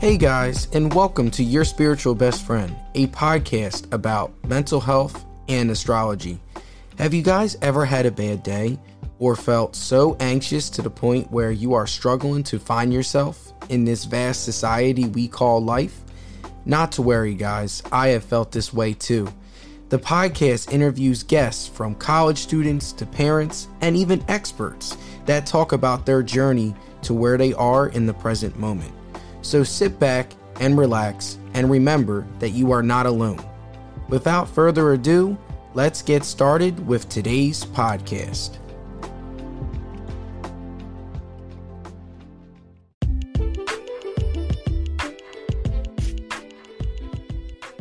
Hey guys, and welcome to Your Spiritual Best Friend, a podcast about mental health and astrology. Have you guys ever had a bad day or felt so anxious to the point where you are struggling to find yourself in this vast society we call life? Not to worry, guys, I have felt this way too. The podcast interviews guests from college students to parents and even experts that talk about their journey to where they are in the present moment. So sit back and relax and remember that you are not alone. Without further ado, let's get started with today's podcast.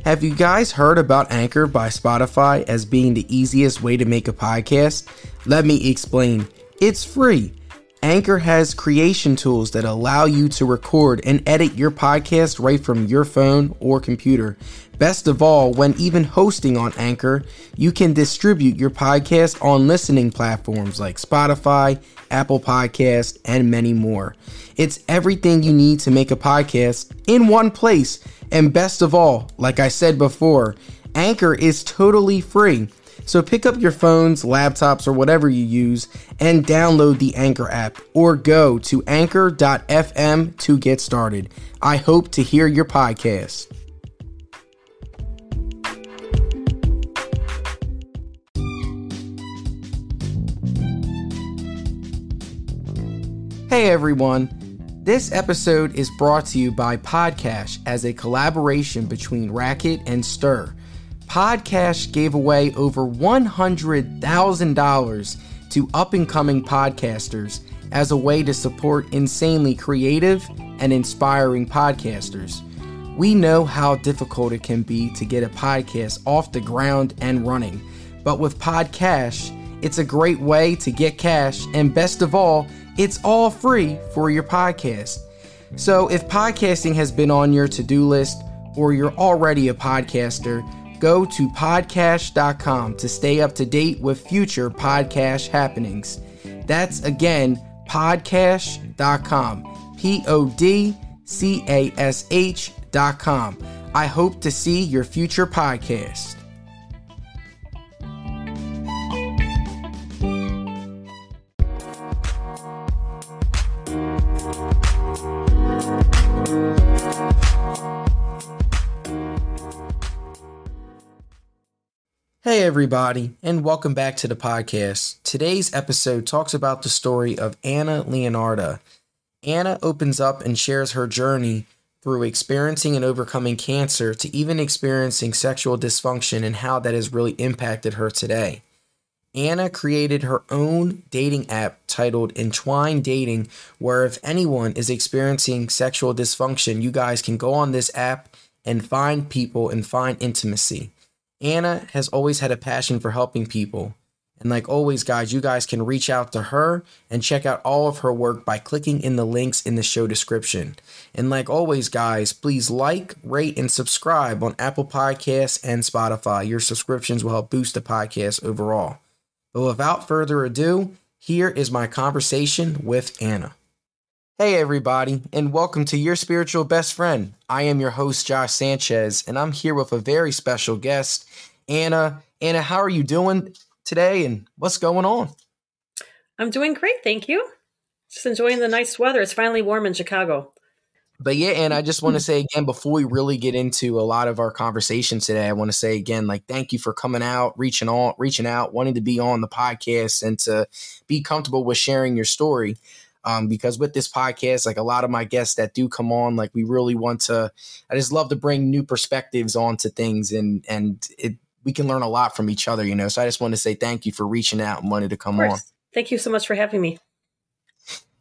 Have you guys heard about Anchor by Spotify as being the easiest way to make a podcast? Let me explain. It's free. Anchor has creation tools that allow you to record and edit your podcast right from your phone or computer. Best of all, when even hosting on Anchor, you can distribute your podcast on listening platforms like Spotify, Apple Podcast, and many more. It's everything you need to make a podcast in one place. And best of all, like I said before, Anchor is totally free. So pick up your phones, laptops, or whatever you use and download the Anchor app or go to anchor.fm to get started. I hope to hear your podcast. Hey everyone. This episode is brought to you by Podcash as a collaboration between Racket and Stir. Podcash gave away over $100,000 to up and coming podcasters as a way to support insanely creative and inspiring podcasters. We know how difficult it can be to get a podcast off the ground and running, but with Podcash, it's a great way to get cash, and best of all, it's all free for your podcast. So, if podcasting has been on your to do list or you're already a podcaster, Go to podcash.com to stay up to date with future podcast happenings. That's again podcash.com. P O D C A S H.com. I hope to see your future podcast. Everybody, and welcome back to the podcast. Today's episode talks about the story of Anna Leonarda. Anna opens up and shares her journey through experiencing and overcoming cancer to even experiencing sexual dysfunction and how that has really impacted her today. Anna created her own dating app titled Entwine Dating, where if anyone is experiencing sexual dysfunction, you guys can go on this app and find people and find intimacy. Anna has always had a passion for helping people. And like always, guys, you guys can reach out to her and check out all of her work by clicking in the links in the show description. And like always, guys, please like, rate, and subscribe on Apple Podcasts and Spotify. Your subscriptions will help boost the podcast overall. But without further ado, here is my conversation with Anna. Hey, everybody, and welcome to Your Spiritual Best Friend. I am your host, Josh Sanchez, and I'm here with a very special guest, Anna. Anna, how are you doing today, and what's going on? I'm doing great, thank you. Just enjoying the nice weather. It's finally warm in Chicago. But yeah, and I just want to say again, before we really get into a lot of our conversation today, I want to say again, like, thank you for coming out, reaching on, reaching out, wanting to be on the podcast and to be comfortable with sharing your story um, because with this podcast, like a lot of my guests that do come on, like we really want to, I just love to bring new perspectives onto things and, and it, we can learn a lot from each other, you know? So I just want to say thank you for reaching out and wanting to come on. Thank you so much for having me.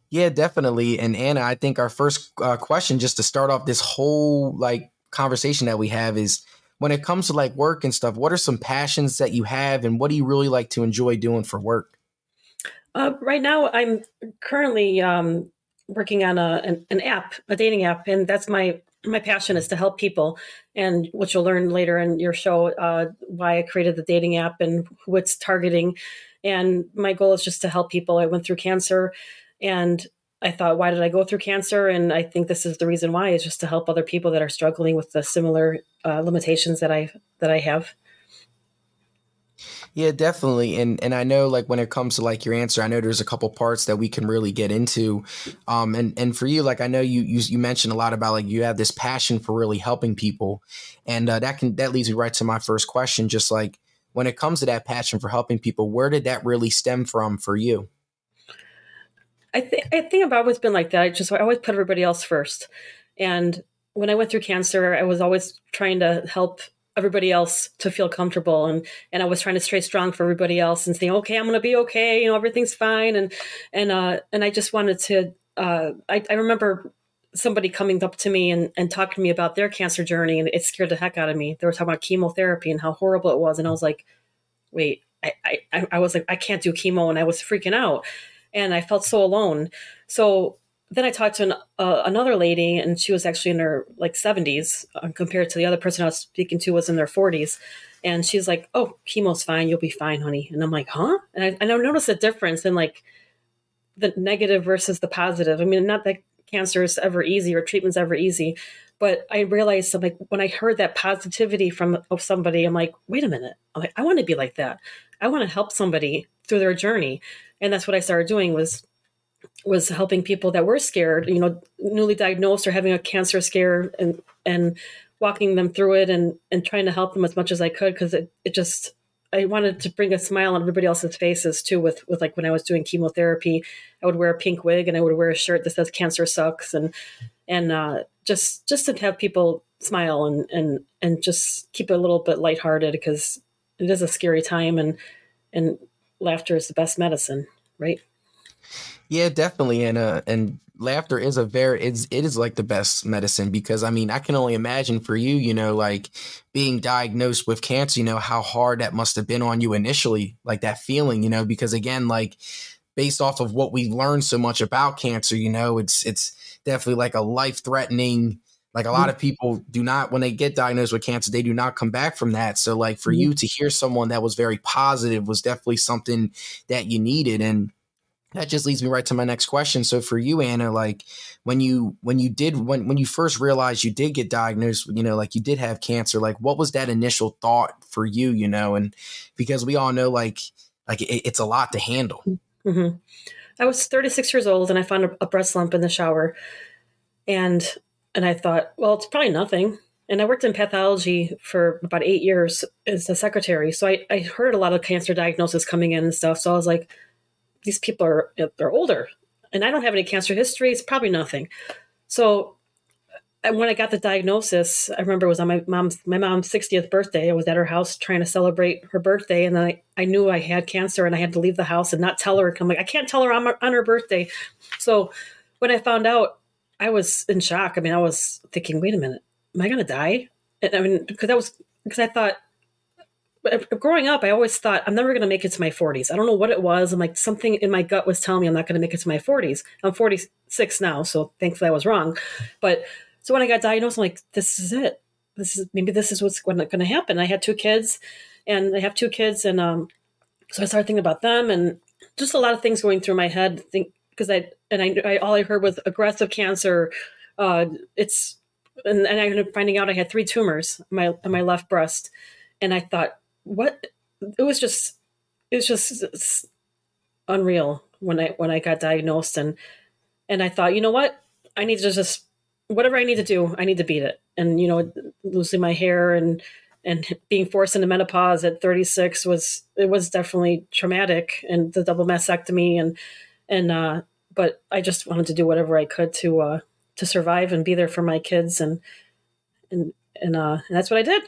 Yeah, definitely. And Anna, I think our first uh, question, just to start off this whole like conversation that we have, is when it comes to like work and stuff, what are some passions that you have, and what do you really like to enjoy doing for work? Uh, right now, I'm currently um, working on a an, an, app, a dating app, and that's my my passion is to help people. And what you'll learn later in your show, uh, why I created the dating app and who it's targeting. And my goal is just to help people. I went through cancer, and I thought, why did I go through cancer? And I think this is the reason why is just to help other people that are struggling with the similar uh, limitations that I that I have. Yeah, definitely. And and I know like when it comes to like your answer, I know there's a couple parts that we can really get into. Um and and for you, like I know you you, you mentioned a lot about like you have this passion for really helping people. And uh, that can that leads me right to my first question. Just like when it comes to that passion for helping people, where did that really stem from for you? I think I think I've always been like that. I just I always put everybody else first. And when I went through cancer, I was always trying to help everybody else to feel comfortable. And and I was trying to stay strong for everybody else and saying okay I'm gonna be okay you know everything's fine. And and uh and I just wanted to uh I, I remember somebody coming up to me and, and talking to me about their cancer journey and it scared the heck out of me. They were talking about chemotherapy and how horrible it was and I was like wait I I, I was like I can't do chemo and I was freaking out. And I felt so alone. So then I talked to an, uh, another lady, and she was actually in her like 70s uh, compared to the other person I was speaking to was in their 40s. And she's like, "Oh, chemo's fine. You'll be fine, honey." And I'm like, "Huh?" And I, and I noticed a difference in like the negative versus the positive. I mean, not that cancer is ever easy or treatment's ever easy, but I realized I'm like when I heard that positivity from of somebody, I'm like, "Wait a minute! I'm like, I want to be like that. I want to help somebody through their journey." And that's what I started doing was was helping people that were scared, you know, newly diagnosed or having a cancer scare and and walking them through it and and trying to help them as much as I could because it, it just I wanted to bring a smile on everybody else's faces too with with like when I was doing chemotherapy, I would wear a pink wig and I would wear a shirt that says cancer sucks and and uh, just just to have people smile and and and just keep it a little bit lighthearted because it is a scary time and and laughter is the best medicine, right? Yeah, definitely, and uh, and laughter is a very it's it is like the best medicine because I mean I can only imagine for you, you know, like being diagnosed with cancer, you know, how hard that must have been on you initially, like that feeling, you know, because again, like based off of what we've learned so much about cancer, you know, it's it's definitely like a life threatening. Like a lot mm-hmm. of people do not, when they get diagnosed with cancer, they do not come back from that. So, like for mm-hmm. you to hear someone that was very positive was definitely something that you needed. And that just leads me right to my next question so for you anna like when you when you did when when you first realized you did get diagnosed you know like you did have cancer like what was that initial thought for you you know and because we all know like like it, it's a lot to handle mm-hmm. i was 36 years old and i found a, a breast lump in the shower and and i thought well it's probably nothing and I worked in pathology for about eight years as a secretary. So I, I heard a lot of cancer diagnosis coming in and stuff. So I was like, these people are they're older and I don't have any cancer history. It's probably nothing. So when I got the diagnosis, I remember it was on my mom's my mom's 60th birthday. I was at her house trying to celebrate her birthday, and then I, I knew I had cancer, and I had to leave the house and not tell her. I'm like, I can't tell her on, my, on her birthday. So when I found out, I was in shock. I mean, I was thinking, wait a minute, am I going to die? And I mean, because that was because I thought growing up, I always thought I'm never going to make it to my 40s. I don't know what it was. I'm like something in my gut was telling me I'm not going to make it to my 40s. I'm 46 now, so thankfully I was wrong. But so when I got diagnosed, I'm like, this is it. This is maybe this is what's going to happen. I had two kids, and I have two kids, and um, so I started thinking about them, and just a lot of things going through my head. Think because I and I, I all I heard was aggressive cancer. Uh, it's and, and I ended up finding out I had three tumors on my on my left breast, and I thought what it was just it was just unreal when I when I got diagnosed and and I thought, you know what? I need to just whatever I need to do, I need to beat it. And you know, losing my hair and and being forced into menopause at 36 was it was definitely traumatic and the double mastectomy and and uh but I just wanted to do whatever I could to uh to survive and be there for my kids and and and uh and that's what I did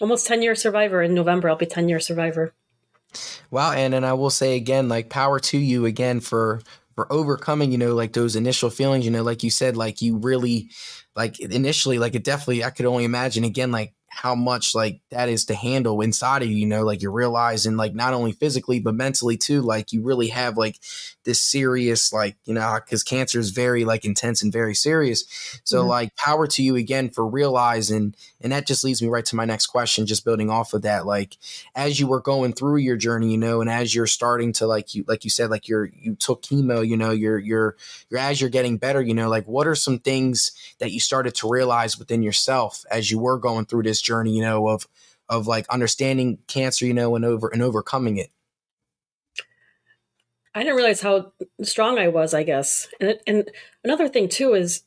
almost 10 year survivor in November. I'll be 10 year survivor. Wow. And, and I will say again, like power to you again for, for overcoming, you know, like those initial feelings, you know, like you said, like you really, like initially, like it definitely, I could only imagine again, like how much like that is to handle inside of you, you know, like you're realizing like not only physically but mentally too, like you really have like this serious like, you know, cuz cancer is very like intense and very serious. So mm-hmm. like power to you again for realizing and that just leads me right to my next question just building off of that like as you were going through your journey, you know, and as you're starting to like you like you said like you're you took chemo, you know, you're you're you're as you're getting better, you know, like what are some things that you started to realize within yourself as you were going through this journey, you know, of of like understanding cancer, you know, and over and overcoming it? I didn't realize how strong I was, I guess. And and another thing too is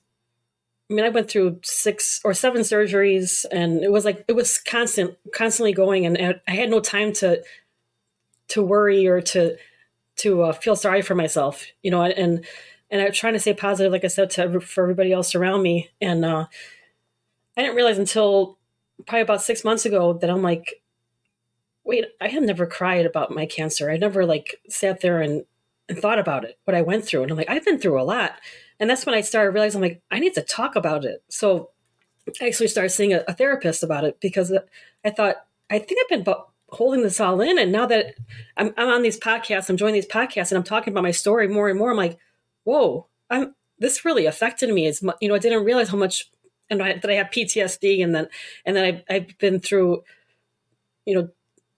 I mean, I went through six or seven surgeries and it was like it was constant constantly going and I had no time to to worry or to to uh, feel sorry for myself, you know, and and I was trying to stay positive, like I said, to for everybody else around me. And uh, I didn't realize until probably about six months ago that I'm like, wait, I had never cried about my cancer. I never like sat there and, and thought about it, what I went through. And I'm like, I've been through a lot. And that's when I started realizing, I'm like, I need to talk about it. So I actually started seeing a, a therapist about it because I thought, I think I've been holding this all in. And now that I'm, I'm on these podcasts, I'm joining these podcasts and I'm talking about my story more and more, I'm like, whoa, I'm this really affected me. As you know, I didn't realize how much, and I, that I have PTSD, and then and then I, I've been through, you know,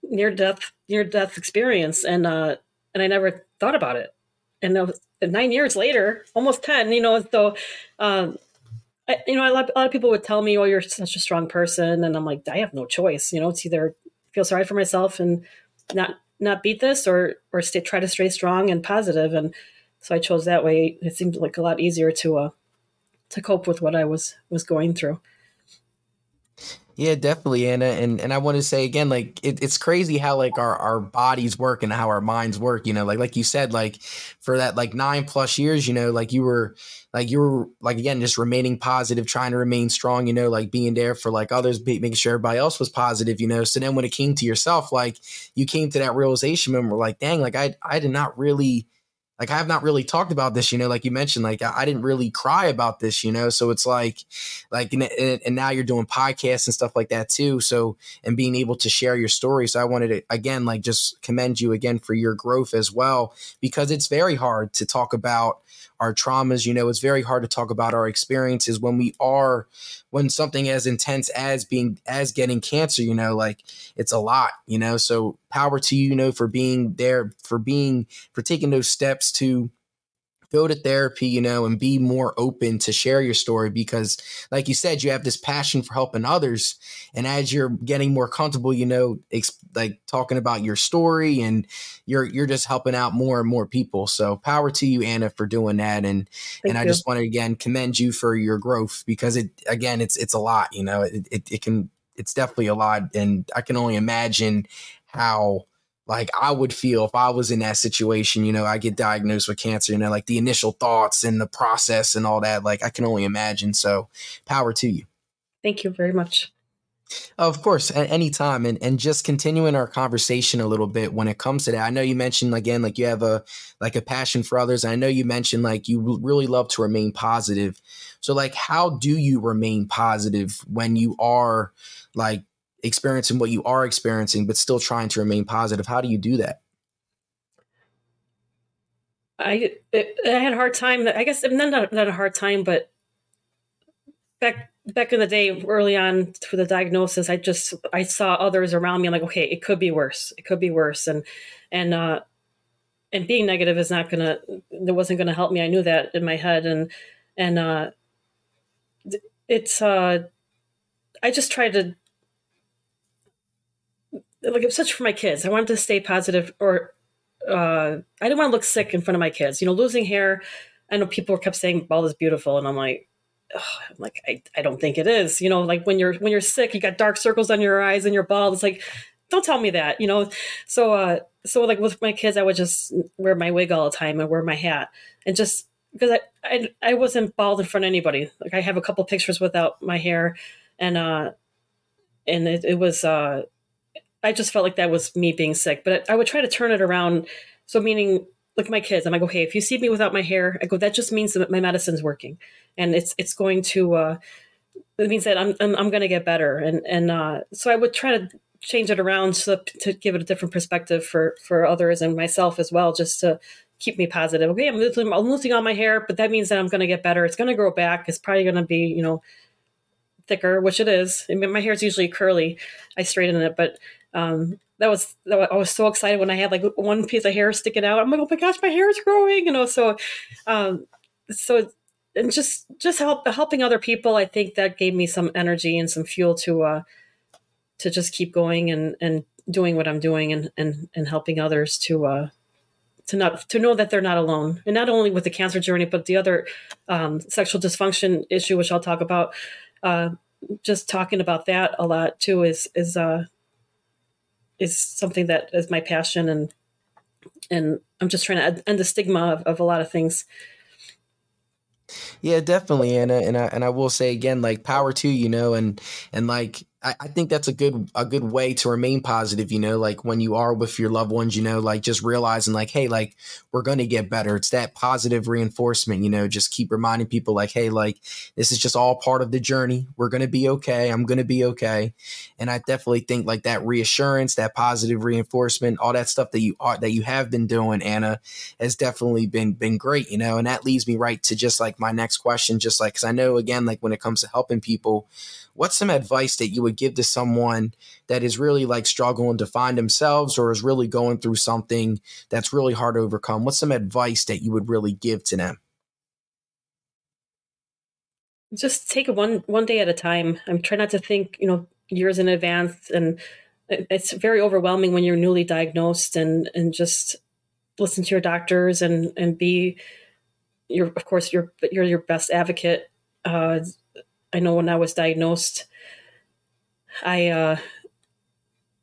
near death near death experience, and uh, and I never thought about it. And was, nine years later, almost ten, you know, so. Um, I, you know, a lot, a lot of people would tell me, "Oh, you're such a strong person," and I'm like, I have no choice. You know, it's either feel sorry for myself and not not beat this, or or stay, try to stay strong and positive. And so I chose that way. It seemed like a lot easier to uh, to cope with what I was was going through. Yeah, definitely, Anna. And and I want to say again, like it, it's crazy how like our, our bodies work and how our minds work. You know, like like you said, like for that like nine plus years, you know, like you were like you were like again just remaining positive, trying to remain strong. You know, like being there for like others, making sure everybody else was positive. You know, so then when it came to yourself, like you came to that realization and were like, dang, like I I did not really like I have not really talked about this, you know, like you mentioned, like I, I didn't really cry about this, you know, so it's like, like, and, and, now you're doing podcasts and stuff like that too. So, and being able to share your story. So I wanted to, again, like just commend you again for your growth as well, because it's very hard to talk about our traumas. You know, it's very hard to talk about our experiences when we are, when something as intense as being, as getting cancer, you know, like it's a lot, you know. So power to you, you know, for being there, for being, for taking those steps to go to therapy, you know, and be more open to share your story because, like you said, you have this passion for helping others. And as you're getting more comfortable, you know, ex- like talking about your story and you're you're just helping out more and more people. So power to you, Anna, for doing that. And Thank and you. I just want to again commend you for your growth because it again it's it's a lot, you know, it, it, it can it's definitely a lot. And I can only imagine how like I would feel if I was in that situation, you know, I get diagnosed with cancer, you know, like the initial thoughts and the process and all that, like I can only imagine. So power to you. Thank you very much. Of course, at any time, and and just continuing our conversation a little bit when it comes to that. I know you mentioned again, like you have a like a passion for others. I know you mentioned like you really love to remain positive. So, like, how do you remain positive when you are like experiencing what you are experiencing, but still trying to remain positive. How do you do that? I I had a hard time. I guess not not a hard time, but back back in the day, early on for the diagnosis, I just I saw others around me. I'm like, okay, it could be worse. It could be worse, and and uh, and being negative is not gonna. It wasn't gonna help me. I knew that in my head, and and uh, it's uh, I just tried to like it such for my kids. I wanted to stay positive, or uh, I didn't want to look sick in front of my kids. You know, losing hair. I know people kept saying bald is beautiful, and I'm like, I'm like, I, I don't think it is. You know, like when you're when you're sick, you got dark circles on your eyes and you're bald. It's like, don't tell me that. You know, so uh, so like with my kids, I would just wear my wig all the time and wear my hat, and just because I, I I wasn't bald in front of anybody. Like I have a couple pictures without my hair, and uh, and it, it was uh I just felt like that was me being sick. But I would try to turn it around. So meaning, like my kids, I'm like, okay, if you see me without my hair, I go, that just means that my medicine's working, and it's it's going to uh, it means that I'm I'm, I'm going to get better, and and uh, so I would try to change it around so to give it a different perspective for for others and myself as well, just to keep me positive. Okay, I'm losing, I'm losing all my hair, but that means that I'm going to get better. It's going to grow back. It's probably going to be you know thicker, which it is. I mean, my hair is usually curly. I straighten it, but um, that was, that was, I was so excited when I had like one piece of hair sticking out. I'm like, oh my gosh, my hair is growing, you know. So, um, so and just just help helping other people. I think that gave me some energy and some fuel to uh, to just keep going and and doing what I'm doing and and and helping others to uh, to not to know that they're not alone and not only with the cancer journey but the other um, sexual dysfunction issue which i'll talk about uh, just talking about that a lot too is is uh is something that is my passion and and i'm just trying to end the stigma of, of a lot of things. Yeah definitely anna and i and i will say again like power to you know and and like I, I think that's a good a good way to remain positive, you know, like when you are with your loved ones, you know, like just realizing like, hey, like we're gonna get better. It's that positive reinforcement, you know, just keep reminding people like, hey, like this is just all part of the journey. We're gonna be okay. I'm gonna be okay. And I definitely think like that reassurance, that positive reinforcement, all that stuff that you are that you have been doing, Anna, has definitely been been great, you know, and that leads me right to just like my next question, just like because I know again, like when it comes to helping people, what's some advice that you would give to someone that is really like struggling to find themselves or is really going through something that's really hard to overcome? What's some advice that you would really give to them? Just take it one one day at a time. I'm trying not to think, you know, years in advance and it's very overwhelming when you're newly diagnosed and and just listen to your doctors and and be your of course you're you're your best advocate uh, I know when I was diagnosed, I uh,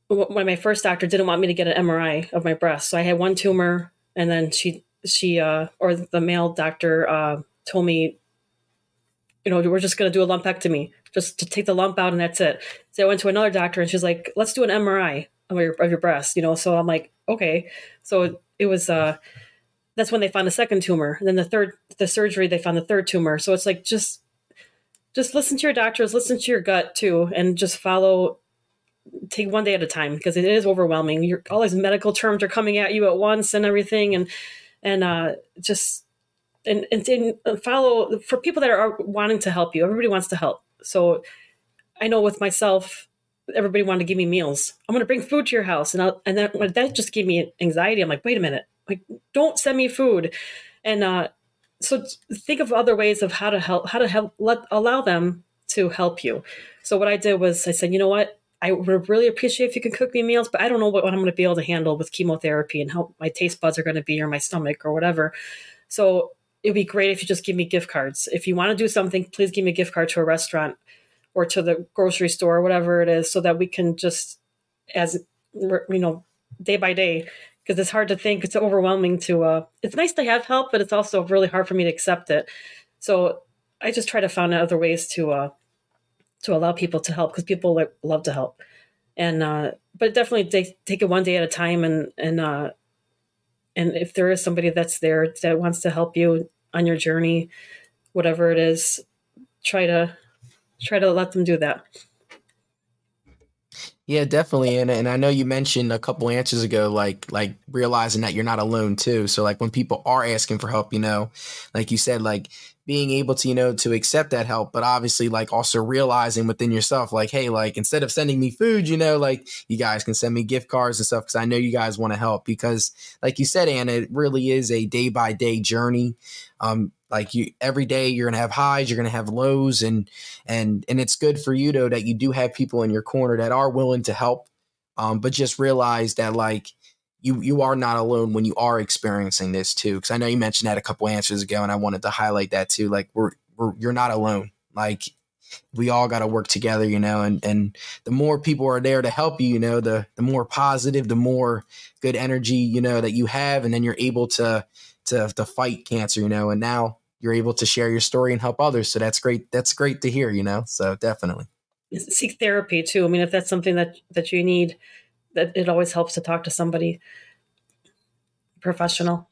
when my first doctor didn't want me to get an MRI of my breast, so I had one tumor, and then she she uh, or the male doctor uh, told me, you know, we're just going to do a lumpectomy, just to take the lump out, and that's it. So I went to another doctor, and she's like, let's do an MRI of your of your breast, you know. So I'm like, okay. So it was uh, that's when they found a second tumor, and then the third the surgery they found the third tumor. So it's like just just listen to your doctors, listen to your gut too, and just follow. Take one day at a time because it is overwhelming. You're, all these medical terms are coming at you at once and everything, and and uh, just and, and, and follow for people that are wanting to help you. Everybody wants to help. So I know with myself, everybody wanted to give me meals. I'm going to bring food to your house, and I'll, and then that just gave me anxiety. I'm like, wait a minute, like don't send me food, and uh, so think of other ways of how to help how to help let allow them to help you. So what i did was i said you know what? I would really appreciate if you can cook me meals but i don't know what, what i'm going to be able to handle with chemotherapy and how my taste buds are going to be or my stomach or whatever. So it'd be great if you just give me gift cards. If you want to do something please give me a gift card to a restaurant or to the grocery store or whatever it is so that we can just as you know day by day because it's hard to think. It's overwhelming to. Uh, it's nice to have help, but it's also really hard for me to accept it. So I just try to find other ways to uh, to allow people to help because people love to help. And uh, but definitely take take it one day at a time, and and uh, and if there is somebody that's there that wants to help you on your journey, whatever it is, try to try to let them do that. Yeah, definitely. And and I know you mentioned a couple answers ago, like like realizing that you're not alone too. So like when people are asking for help, you know, like you said, like being able to, you know, to accept that help, but obviously like also realizing within yourself, like, hey, like instead of sending me food, you know, like you guys can send me gift cards and stuff because I know you guys want to help because like you said, Anna, it really is a day by day journey. Um, like you every day you're gonna have highs, you're gonna have lows, and and and it's good for you though that you do have people in your corner that are willing to help. Um, but just realize that like you you are not alone when you are experiencing this too. Because I know you mentioned that a couple answers ago, and I wanted to highlight that too. Like we're, we're you're not alone. Like we all got to work together, you know, and and the more people are there to help you, you know, the the more positive, the more good energy, you know, that you have, and then you're able to to to fight cancer, you know. And now you're able to share your story and help others. So that's great. That's great to hear, you know? So definitely. Seek therapy too. I mean, if that's something that, that you need, that it always helps to talk to somebody professional.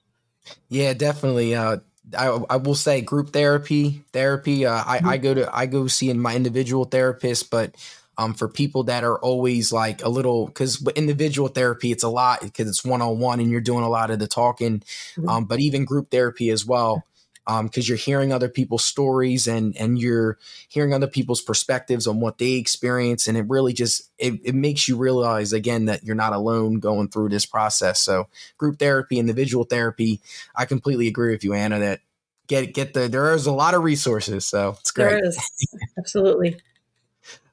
Yeah, definitely. Uh, I, I will say group therapy therapy uh, I, mm-hmm. I go to i go see my individual therapist but um, for people that are always like a little because with individual therapy it's a lot because it's one-on-one and you're doing a lot of the talking mm-hmm. um, but even group therapy as well because um, you're hearing other people's stories and and you're hearing other people's perspectives on what they experience. And it really just it, it makes you realize again that you're not alone going through this process. So group therapy individual therapy i completely agree with you anna that get get the there is a lot of resources so it's great. there is. Absolutely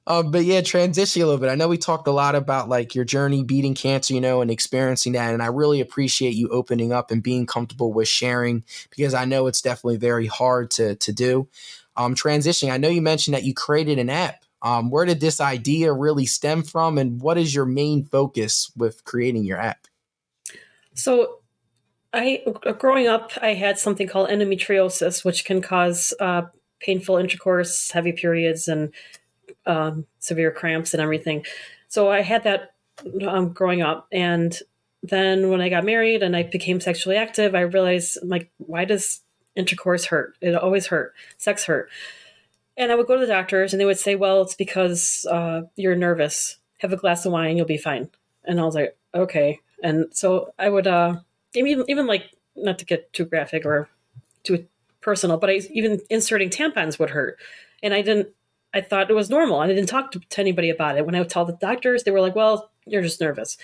um, but yeah, transition a little bit. I know we talked a lot about like your journey beating cancer, you know, and experiencing that. And I really appreciate you opening up and being comfortable with sharing because I know it's definitely very hard to to do. Um, transitioning. I know you mentioned that you created an app. Um, where did this idea really stem from, and what is your main focus with creating your app? So, I growing up, I had something called endometriosis, which can cause uh, painful intercourse, heavy periods, and um, severe cramps and everything. So I had that um, growing up. And then when I got married and I became sexually active, I realized, like, why does intercourse hurt? It always hurt. Sex hurt. And I would go to the doctors and they would say, well, it's because uh, you're nervous. Have a glass of wine, you'll be fine. And I was like, okay. And so I would, uh, even, even like, not to get too graphic or too personal, but I, even inserting tampons would hurt. And I didn't I thought it was normal. I didn't talk to, to, anybody about it. When I would tell the doctors, they were like, well, you're just nervous.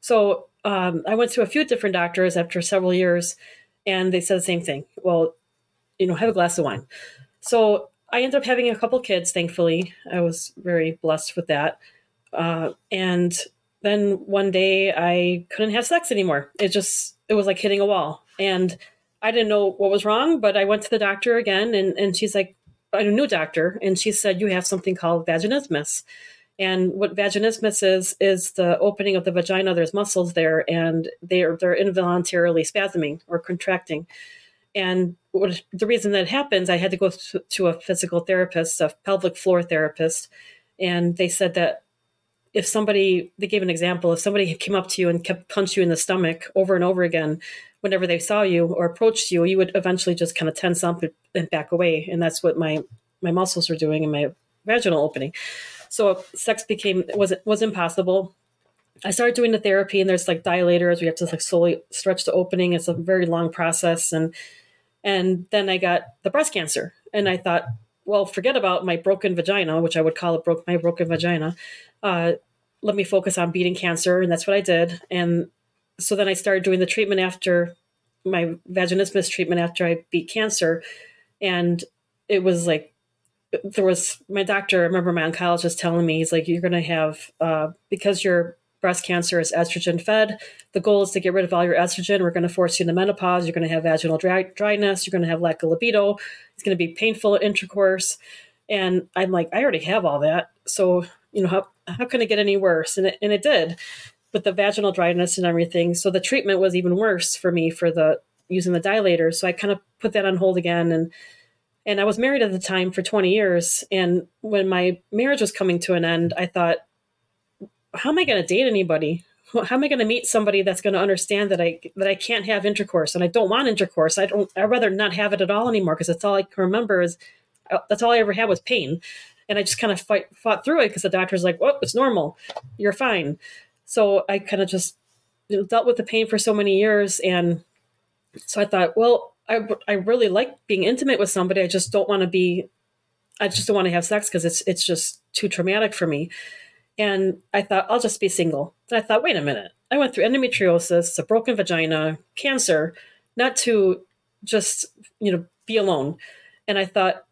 So um, I went to a few different doctors after several years, and they said the same thing. Well, you know, have a glass of wine. So I ended up having a couple kids, thankfully. I was very blessed with that. Uh, and then one day I couldn't have sex anymore. It just, it was like hitting a wall. And I didn't know what was wrong, but I went to the doctor again, and, and she's like, a new doctor, and she said you have something called vaginismus. And what vaginismus is is the opening of the vagina. There's muscles there, and they're they're involuntarily spasming or contracting. And what, the reason that happens, I had to go to, to a physical therapist, a pelvic floor therapist, and they said that if somebody, they gave an example, if somebody came up to you and kept punch you in the stomach over and over again, whenever they saw you or approached you, you would eventually just kind of tense up and back away. And that's what my my muscles were doing in my vaginal opening. So sex became was was impossible. I started doing the therapy, and there's like dilators. We have to like slowly stretch the opening. It's a very long process, and and then I got the breast cancer, and I thought, well, forget about my broken vagina, which I would call it broke my broken vagina. Uh, let me focus on beating cancer, and that's what I did. And so then I started doing the treatment after my vaginismus treatment after I beat cancer. And it was like, there was my doctor, I remember my oncologist telling me, he's like, you're going to have, uh, because your breast cancer is estrogen fed, the goal is to get rid of all your estrogen. We're going to force you into menopause. You're going to have vaginal dry- dryness. You're going to have lack of libido. It's going to be painful intercourse. And I'm like, I already have all that. So, you know, how, how can it get any worse? And it, and it did with the vaginal dryness and everything. So the treatment was even worse for me for the using the dilator. So I kind of put that on hold again and and I was married at the time for 20 years and when my marriage was coming to an end, I thought how am I going to date anybody? How am I going to meet somebody that's going to understand that I that I can't have intercourse and I don't want intercourse. I don't I'd rather not have it at all anymore because that's all I can remember is uh, that's all I ever had was pain. And I just kind of fight, fought through it because the doctor's like, "Well, it's normal. You're fine." So I kind of just dealt with the pain for so many years. And so I thought, well, I, I really like being intimate with somebody. I just don't want to be, I just don't want to have sex because it's, it's just too traumatic for me. And I thought, I'll just be single. And I thought, wait a minute. I went through endometriosis, a broken vagina, cancer, not to just, you know, be alone. And I thought,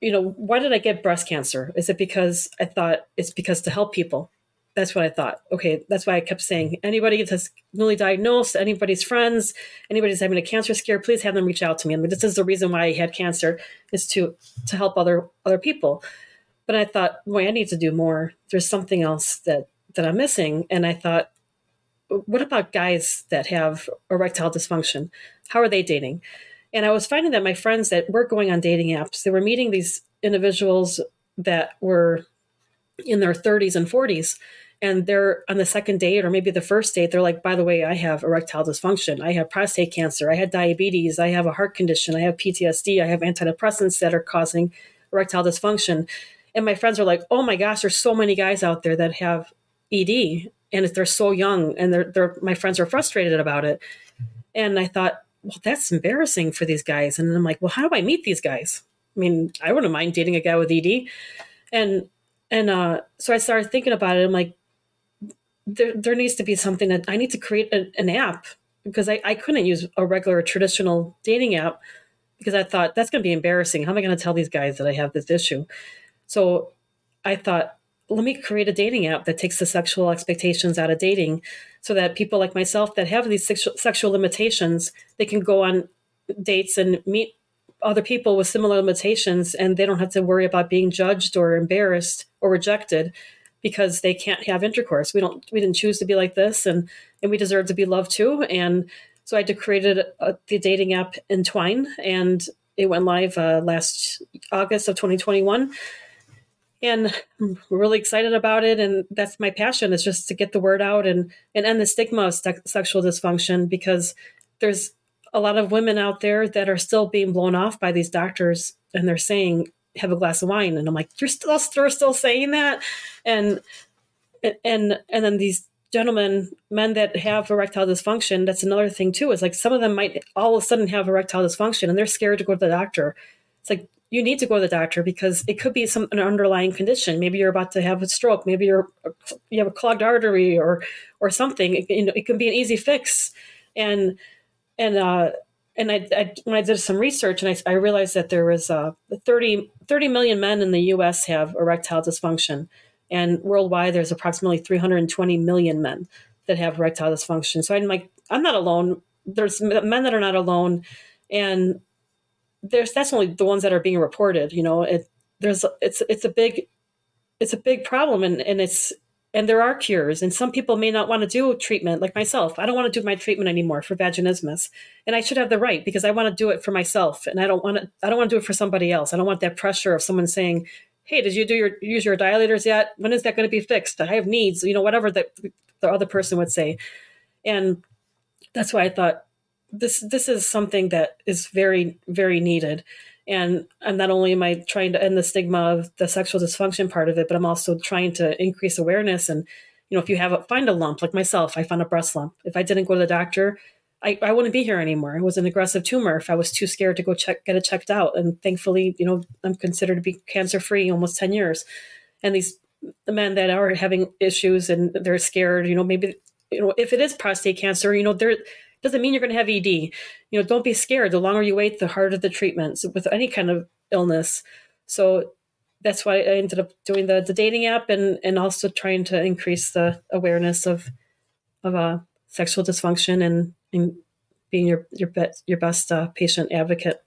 you know, why did I get breast cancer? Is it because I thought it's because to help people? that's what I thought. Okay, that's why I kept saying anybody that's newly diagnosed, anybody's friends, anybody's having a cancer scare, please have them reach out to me. I mean, this is the reason why I had cancer is to to help other other people. But I thought, boy, I need to do more. There's something else that that I'm missing. And I thought, what about guys that have erectile dysfunction? How are they dating? And I was finding that my friends that were going on dating apps, they were meeting these individuals that were in their 30s and 40s and they're on the second date or maybe the first date they're like by the way i have erectile dysfunction i have prostate cancer i had diabetes i have a heart condition i have ptsd i have antidepressants that are causing erectile dysfunction and my friends are like oh my gosh there's so many guys out there that have ed and they're so young and they're, they're my friends are frustrated about it and i thought well that's embarrassing for these guys and i'm like well how do i meet these guys i mean i wouldn't mind dating a guy with ed and and uh, so I started thinking about it. I'm like, there, there needs to be something that I need to create a, an app because I, I couldn't use a regular traditional dating app because I thought that's going to be embarrassing. How am I going to tell these guys that I have this issue? So I thought, let me create a dating app that takes the sexual expectations out of dating so that people like myself that have these sexual, limitations, they can go on dates and meet other people with similar limitations and they don't have to worry about being judged or embarrassed or rejected because they can't have intercourse. We don't we didn't choose to be like this and and we deserve to be loved too and so I created a, the dating app Entwine and it went live uh, last August of 2021 and I'm really excited about it. And that's my passion is just to get the word out and and end the stigma of se- sexual dysfunction because there's a lot of women out there that are still being blown off by these doctors and they're saying have a glass of wine. And i'm like you're still you're still saying that? And and and then these gentlemen men that have erectile dysfunction that's another thing too. Is like some of them might all of a sudden have erectile dysfunction and they're scared to go to the doctor. It's like you need to go to the doctor because it could be some an underlying condition maybe you're about to have a stroke maybe you're you have a clogged artery or or something it, you know, it can be an easy fix and and uh, and I, I, when I did some research and I, I realized that there was uh, 30, 30 million men in the U.S. have erectile dysfunction, and worldwide there's approximately 320 million men that have erectile dysfunction. So I'm like, I'm not alone. There's men that are not alone, and there's that's only the ones that are being reported. You know, it there's it's it's a big it's a big problem, and and it's and there are cures and some people may not want to do treatment like myself. I don't want to do my treatment anymore for vaginismus and i should have the right because i want to do it for myself and i don't want to i don't want to do it for somebody else. I don't want that pressure of someone saying hey did you do your use your dilators yet? When is that going to be fixed? I have needs you know whatever that the other person would say. And that's why i thought this this is something that is very very needed and and not only am i trying to end the stigma of the sexual dysfunction part of it but i'm also trying to increase awareness and you know if you have a find a lump like myself i found a breast lump if i didn't go to the doctor I, I wouldn't be here anymore. It was an aggressive tumor. If I was too scared to go check, get it checked out, and thankfully, you know, I'm considered to be cancer free almost ten years. And these the men that are having issues and they're scared, you know, maybe you know if it is prostate cancer, you know, they're doesn't mean you're going to have ED. You know, don't be scared. The longer you wait, the harder the treatments with any kind of illness. So that's why I ended up doing the, the dating app and, and also trying to increase the awareness of of uh, sexual dysfunction and, and being your your best your best uh, patient advocate.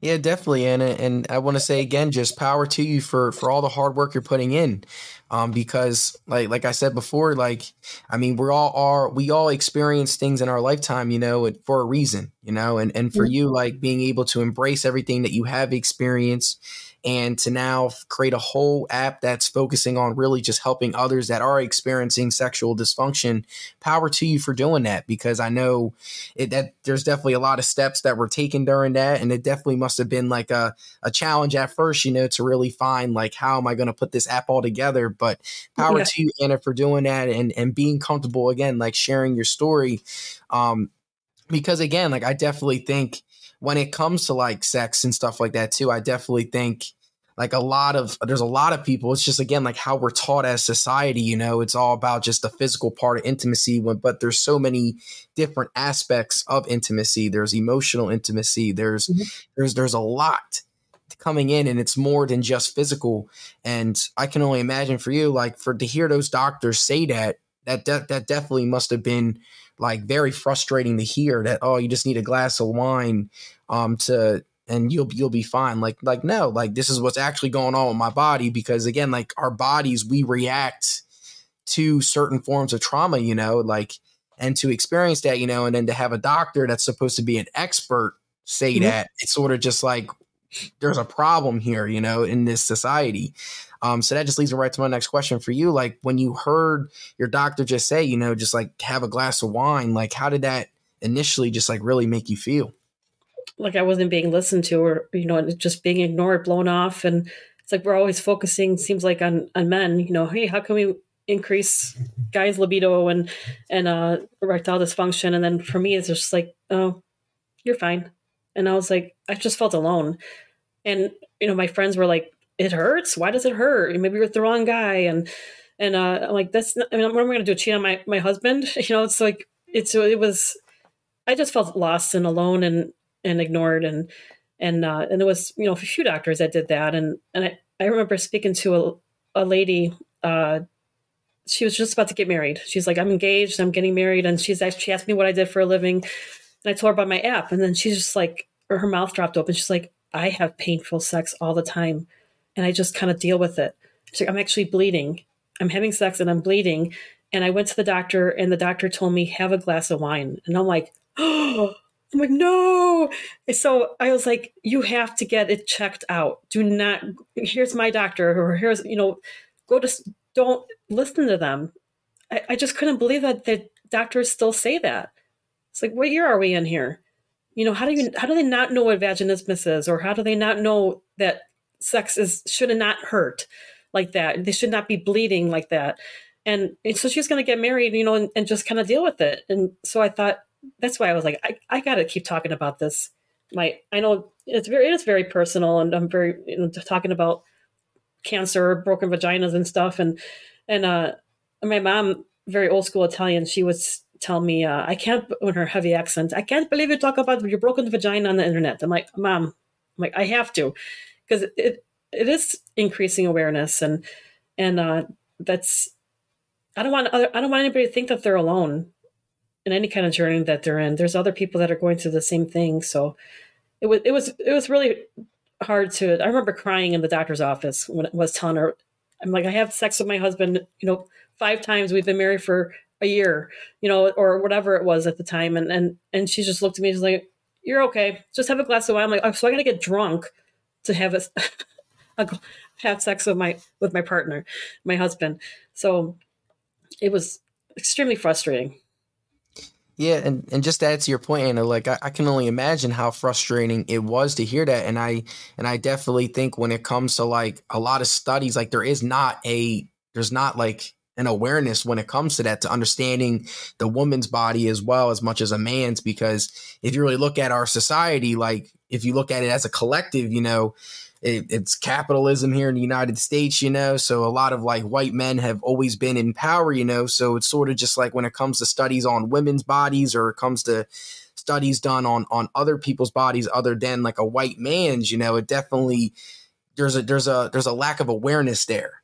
Yeah, definitely, Anna. And I want to say again, just power to you for for all the hard work you're putting in. Um, because like like I said before, like I mean, we're all are we all experience things in our lifetime, you know, for a reason, you know, and and for you, like being able to embrace everything that you have experienced and to now create a whole app that's focusing on really just helping others that are experiencing sexual dysfunction power to you for doing that because i know it, that there's definitely a lot of steps that were taken during that and it definitely must have been like a, a challenge at first you know to really find like how am i going to put this app all together but power yeah. to you anna for doing that and and being comfortable again like sharing your story um because again like i definitely think when it comes to like sex and stuff like that too, I definitely think like a lot of there's a lot of people it's just again like how we're taught as society you know it's all about just the physical part of intimacy when, but there's so many different aspects of intimacy there's emotional intimacy there's mm-hmm. there's there's a lot coming in and it's more than just physical and i can only imagine for you like for to hear those doctors say that that de- that definitely must have been like very frustrating to hear that oh you just need a glass of wine um to and you'll you'll be fine like like no like this is what's actually going on with my body because again like our bodies we react to certain forms of trauma you know like and to experience that you know and then to have a doctor that's supposed to be an expert say mm-hmm. that it's sort of just like there's a problem here, you know, in this society. Um, so that just leads me right to my next question for you. Like when you heard your doctor just say, you know, just like have a glass of wine, like how did that initially just like really make you feel? Like I wasn't being listened to or, you know, just being ignored, blown off. And it's like we're always focusing, seems like on, on men, you know, hey, how can we increase guys' libido and and uh erectile dysfunction? And then for me it's just like, oh, you're fine. And I was like, I just felt alone. And, you know, my friends were like, it hurts. Why does it hurt? Maybe you're with the wrong guy. And, and, uh, I'm like, that's, not, I mean, what am I going to do? Cheat on my, my husband? You know, it's like, it's, it was, I just felt lost and alone and, and ignored. And, and, uh, and there was, you know, a few doctors that did that. And, and I, I remember speaking to a, a lady, uh, she was just about to get married. She's like, I'm engaged, I'm getting married. And she's she asked me what I did for a living. And I told her about my app. And then she's just like, or her mouth dropped open. She's like, I have painful sex all the time. And I just kind of deal with it. She's like, I'm actually bleeding. I'm having sex and I'm bleeding. And I went to the doctor and the doctor told me, have a glass of wine. And I'm like, oh, I'm like, no. So I was like, you have to get it checked out. Do not, here's my doctor, or here's, you know, go to, don't listen to them. I, I just couldn't believe that the doctors still say that. It's like, what year are we in here? You know, how do you how do they not know what vaginismus is, or how do they not know that sex is should not hurt like that? They should not be bleeding like that. And, and so she's going to get married, you know, and, and just kind of deal with it. And so I thought that's why I was like, I, I got to keep talking about this. My I know it's very it is very personal, and I'm very you know talking about cancer, broken vaginas, and stuff. And and uh, my mom, very old school Italian, she was tell me, uh, I can't, with her heavy accent, I can't believe you talk about your broken vagina on the internet. I'm like, Mom, I'm like, I have to, because it, it is increasing awareness and, and, uh, that's, I don't want other, I don't want anybody to think that they're alone in any kind of journey that they're in. There's other people that are going through the same thing. So it was, it was, it was really hard to, I remember crying in the doctor's office when it was telling her, I'm like, I have sex with my husband, you know, five times. We've been married for a year, you know, or whatever it was at the time. And and and she just looked at me. She's like, "You're okay. Just have a glass of wine." I'm like, oh, "So I got to get drunk to have a, a have sex with my with my partner, my husband." So it was extremely frustrating. Yeah, and, and just to add to your point, Anna, like I, I, can only imagine how frustrating it was to hear that. And I and I definitely think when it comes to like a lot of studies, like there is not a there's not like an awareness when it comes to that to understanding the woman's body as well as much as a man's because if you really look at our society like if you look at it as a collective you know it, it's capitalism here in the united states you know so a lot of like white men have always been in power you know so it's sort of just like when it comes to studies on women's bodies or it comes to studies done on on other people's bodies other than like a white man's you know it definitely there's a there's a there's a lack of awareness there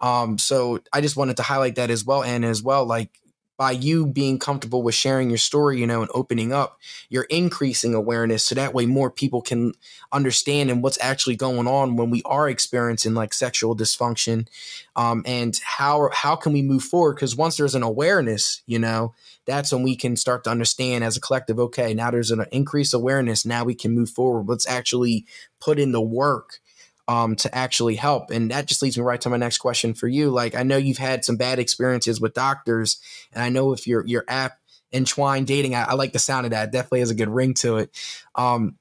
um, so I just wanted to highlight that as well, and as well, like by you being comfortable with sharing your story, you know, and opening up, you're increasing awareness so that way more people can understand and what's actually going on when we are experiencing like sexual dysfunction, um, and how how can we move forward? Because once there's an awareness, you know, that's when we can start to understand as a collective. Okay, now there's an increased awareness. Now we can move forward. Let's actually put in the work um, to actually help. And that just leads me right to my next question for you. Like, I know you've had some bad experiences with doctors, and I know if your your app Entwine dating, I, I like the sound of that. It definitely has a good ring to it. Um,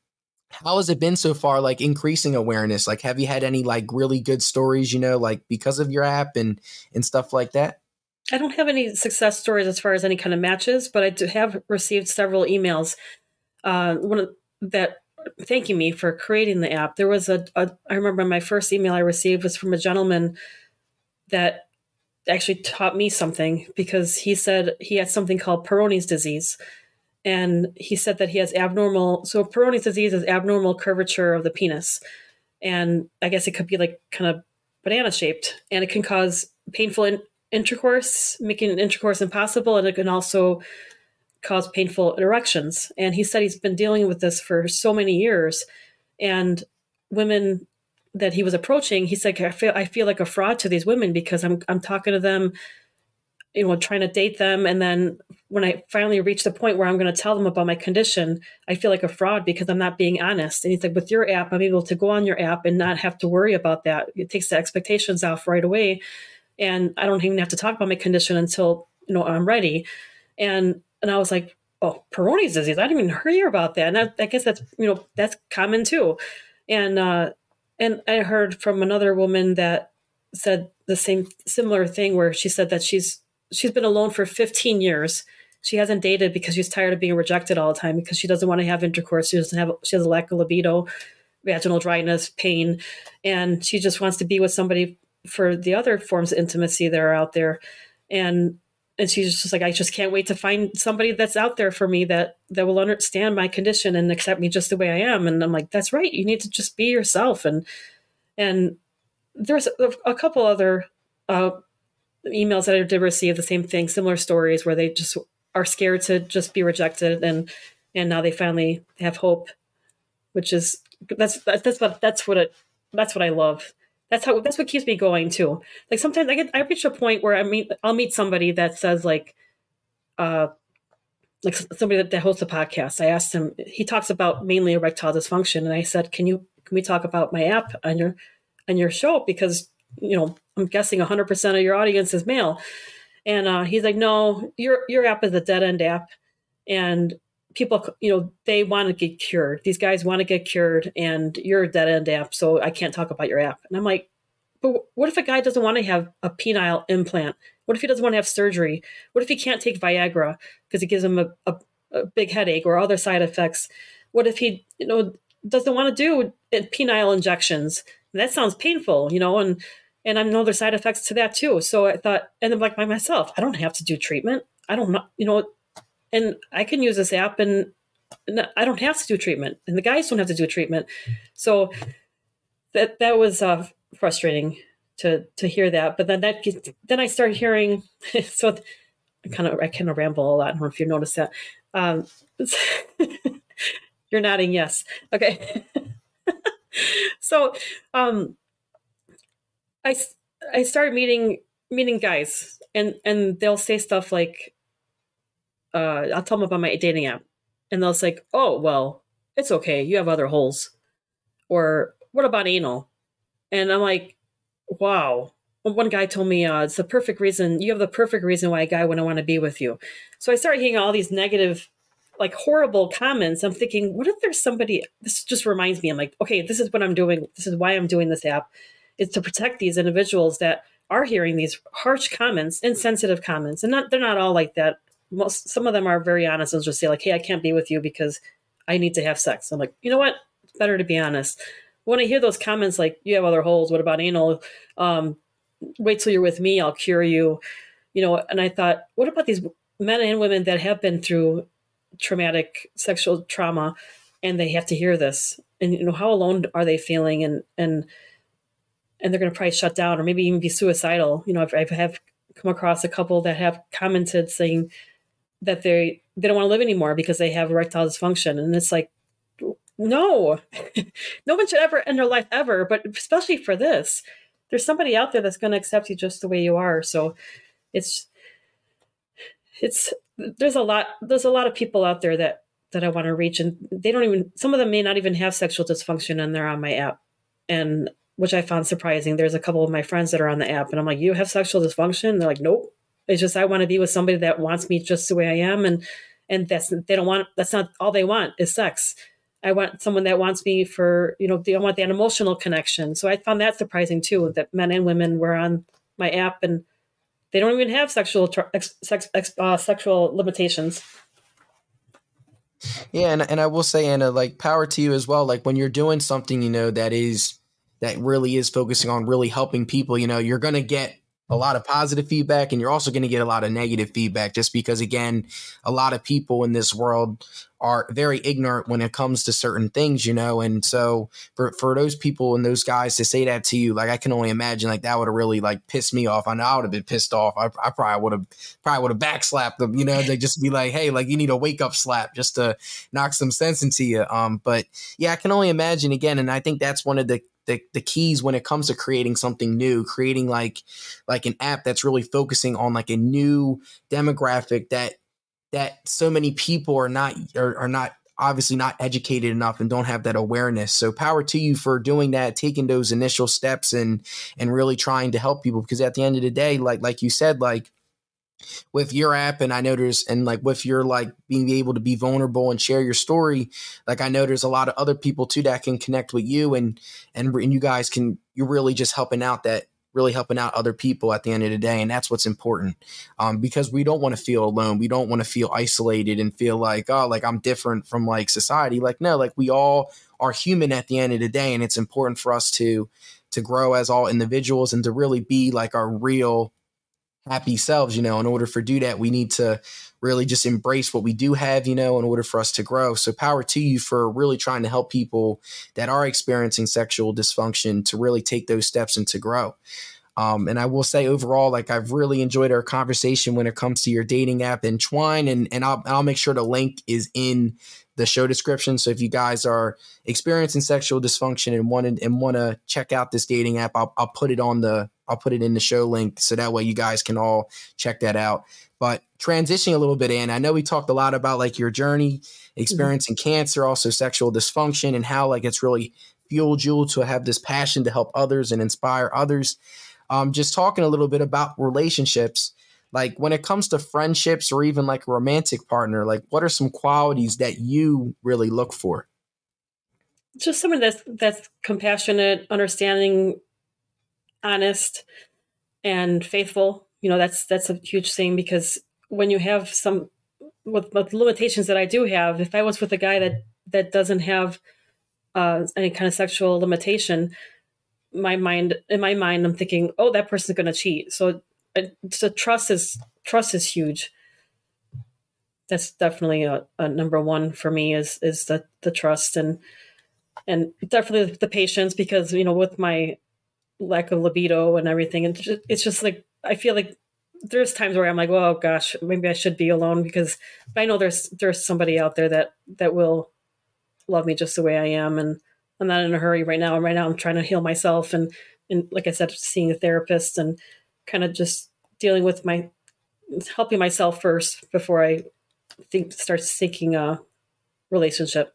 how has it been so far? Like increasing awareness. Like, have you had any like really good stories? You know, like because of your app and and stuff like that. I don't have any success stories as far as any kind of matches, but I do have received several emails. Uh, one of, that thanking me for creating the app. There was a, a I remember my first email I received was from a gentleman that actually taught me something because he said he had something called Peyronie's disease. And he said that he has abnormal, so Peyronie's disease is abnormal curvature of the penis. And I guess it could be like kind of banana shaped and it can cause painful in- intercourse, making intercourse impossible. And it can also cause painful erections. And he said he's been dealing with this for so many years. And women that he was approaching, he said, I feel I feel like a fraud to these women because I'm I'm talking to them, you know, trying to date them, and then when I finally reach the point where I'm going to tell them about my condition, I feel like a fraud because I'm not being honest. And he's like, with your app, I'm able to go on your app and not have to worry about that. It takes the expectations off right away. And I don't even have to talk about my condition until, you know, I'm ready. And, and I was like, oh, Peyronie's disease. I didn't even hear about that. And I, I guess that's, you know, that's common too. And, uh, and I heard from another woman that said the same similar thing where she said that she's she's been alone for 15 years she hasn't dated because she's tired of being rejected all the time because she doesn't want to have intercourse. She doesn't have she has a lack of libido, vaginal dryness, pain, and she just wants to be with somebody for the other forms of intimacy that are out there. And and she's just like, I just can't wait to find somebody that's out there for me that that will understand my condition and accept me just the way I am. And I'm like, that's right. You need to just be yourself. And and there's a, a couple other uh, emails that I did receive the same thing, similar stories where they just are scared to just be rejected and and now they finally have hope which is that's that's what that's what it that's what I love that's how that's what keeps me going too. Like sometimes I get I reach a point where I meet I'll meet somebody that says like uh like somebody that, that hosts a podcast. I asked him he talks about mainly erectile dysfunction. And I said can you can we talk about my app on your on your show? Because you know I'm guessing 100% of your audience is male. And uh, he's like, no, your your app is a dead end app, and people, you know, they want to get cured. These guys want to get cured, and you're a dead end app, so I can't talk about your app. And I'm like, but what if a guy doesn't want to have a penile implant? What if he doesn't want to have surgery? What if he can't take Viagra because it gives him a, a, a big headache or other side effects? What if he, you know, doesn't want to do penile injections? And that sounds painful, you know, and and I know there's side effects to that too. So I thought, and I'm like by myself, I don't have to do treatment. I don't know, you know, and I can use this app and, I don't have to do treatment, and the guys don't have to do treatment. So that that was uh, frustrating to to hear that. But then that then I started hearing. So I kind of I kind of ramble a lot. I don't know if you noticed that. Um, you're nodding yes. Okay. so um I, I started meeting meeting guys and and they'll say stuff like uh I'll tell them about my dating app. And they'll say oh well it's okay. You have other holes. Or what about anal? And I'm like wow. One guy told me uh, it's the perfect reason you have the perfect reason why a guy wouldn't want to be with you. So I started hearing all these negative like horrible comments. I'm thinking what if there's somebody this just reminds me I'm like okay this is what I'm doing this is why I'm doing this app It's to protect these individuals that are hearing these harsh comments, insensitive comments, and not they're not all like that. Most some of them are very honest and just say like, "Hey, I can't be with you because I need to have sex." I'm like, you know what? It's better to be honest. When I hear those comments like, "You have other holes. What about anal?" Um, wait till you're with me. I'll cure you. You know, and I thought, what about these men and women that have been through traumatic sexual trauma and they have to hear this and you know how alone are they feeling and and and they're going to probably shut down or maybe even be suicidal. You know, I've, I've have come across a couple that have commented saying that they they don't want to live anymore because they have erectile dysfunction, and it's like, no, no one should ever end their life ever, but especially for this, there's somebody out there that's going to accept you just the way you are. So it's it's there's a lot there's a lot of people out there that that I want to reach, and they don't even some of them may not even have sexual dysfunction, and they're on my app, and which I found surprising. There's a couple of my friends that are on the app, and I'm like, "You have sexual dysfunction?" They're like, "Nope." It's just I want to be with somebody that wants me just the way I am, and and that's they don't want. That's not all they want is sex. I want someone that wants me for you know they want that emotional connection. So I found that surprising too that men and women were on my app and they don't even have sexual sex, ex, uh, sexual limitations. Yeah, and and I will say, Anna, like power to you as well. Like when you're doing something, you know, that is that really is focusing on really helping people, you know, you're to get a lot of positive feedback and you're also going to get a lot of negative feedback just because again a lot of people in this world are very ignorant when it comes to certain things you know? And so for for those people and those guys to say that to you like i can only imagine like that would have really like pissed me off. I know i would have been pissed off. I, I probably would have probably would have backslapped them you know? They just be like hey like you need a wake up slap just to knock some sense into you um but yeah i can only imagine again and i think that's one of the the, the keys when it comes to creating something new creating like like an app that's really focusing on like a new demographic that that so many people are not are, are not obviously not educated enough and don't have that awareness. So power to you for doing that, taking those initial steps and and really trying to help people because at the end of the day, like like you said, like with your app and I know there's and like with your like being able to be vulnerable and share your story, like I know there's a lot of other people too that can connect with you and and, and you guys can you're really just helping out that really helping out other people at the end of the day and that's what's important um, because we don't want to feel alone we don't want to feel isolated and feel like oh like i'm different from like society like no like we all are human at the end of the day and it's important for us to to grow as all individuals and to really be like our real happy selves you know in order for do that we need to really just embrace what we do have you know in order for us to grow so power to you for really trying to help people that are experiencing sexual dysfunction to really take those steps and to grow um, and I will say overall, like I've really enjoyed our conversation when it comes to your dating app Entwine, and and I'll I'll make sure the link is in the show description. So if you guys are experiencing sexual dysfunction and want to, and want to check out this dating app, I'll I'll put it on the I'll put it in the show link so that way you guys can all check that out. But transitioning a little bit in, I know we talked a lot about like your journey, mm-hmm. experiencing mm-hmm. cancer, also sexual dysfunction, and how like it's really fueled you to have this passion to help others and inspire others. Um, just talking a little bit about relationships, like when it comes to friendships or even like a romantic partner, like what are some qualities that you really look for? Just someone that's that's compassionate, understanding, honest and faithful. You know that's that's a huge thing because when you have some with, limitations that i do have if i was with a guy that that doesn't have uh, any kind of sexual limitation my mind in my mind i'm thinking oh that person's going to cheat. So so trust is trust is huge. That's definitely a, a, number one for me is is the the trust and and definitely the patience because you know with my lack of libido and everything. And it's just like I feel like there's times where I'm like, well, gosh, maybe I should be alone because I know there's there's somebody out there that that will love me just the way I am, and I'm not in a hurry right now. And right now, I'm trying to heal myself and and like I said, seeing a therapist and kind of just dealing with my helping myself first before I think start seeking a relationship.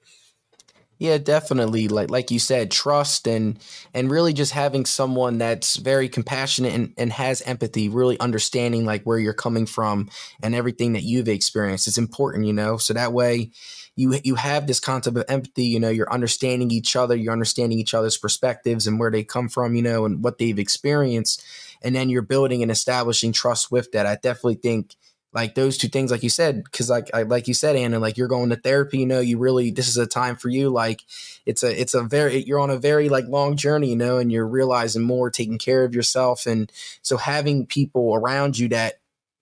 Yeah, definitely. Like like you said, trust and and really just having someone that's very compassionate and, and has empathy, really understanding like where you're coming from and everything that you've experienced. It's important, you know. So that way you you have this concept of empathy, you know, you're understanding each other, you're understanding each other's perspectives and where they come from, you know, and what they've experienced. And then you're building and establishing trust with that. I definitely think like those two things like you said because like I, like you said anna like you're going to therapy you know you really this is a time for you like it's a it's a very you're on a very like long journey you know and you're realizing more taking care of yourself and so having people around you that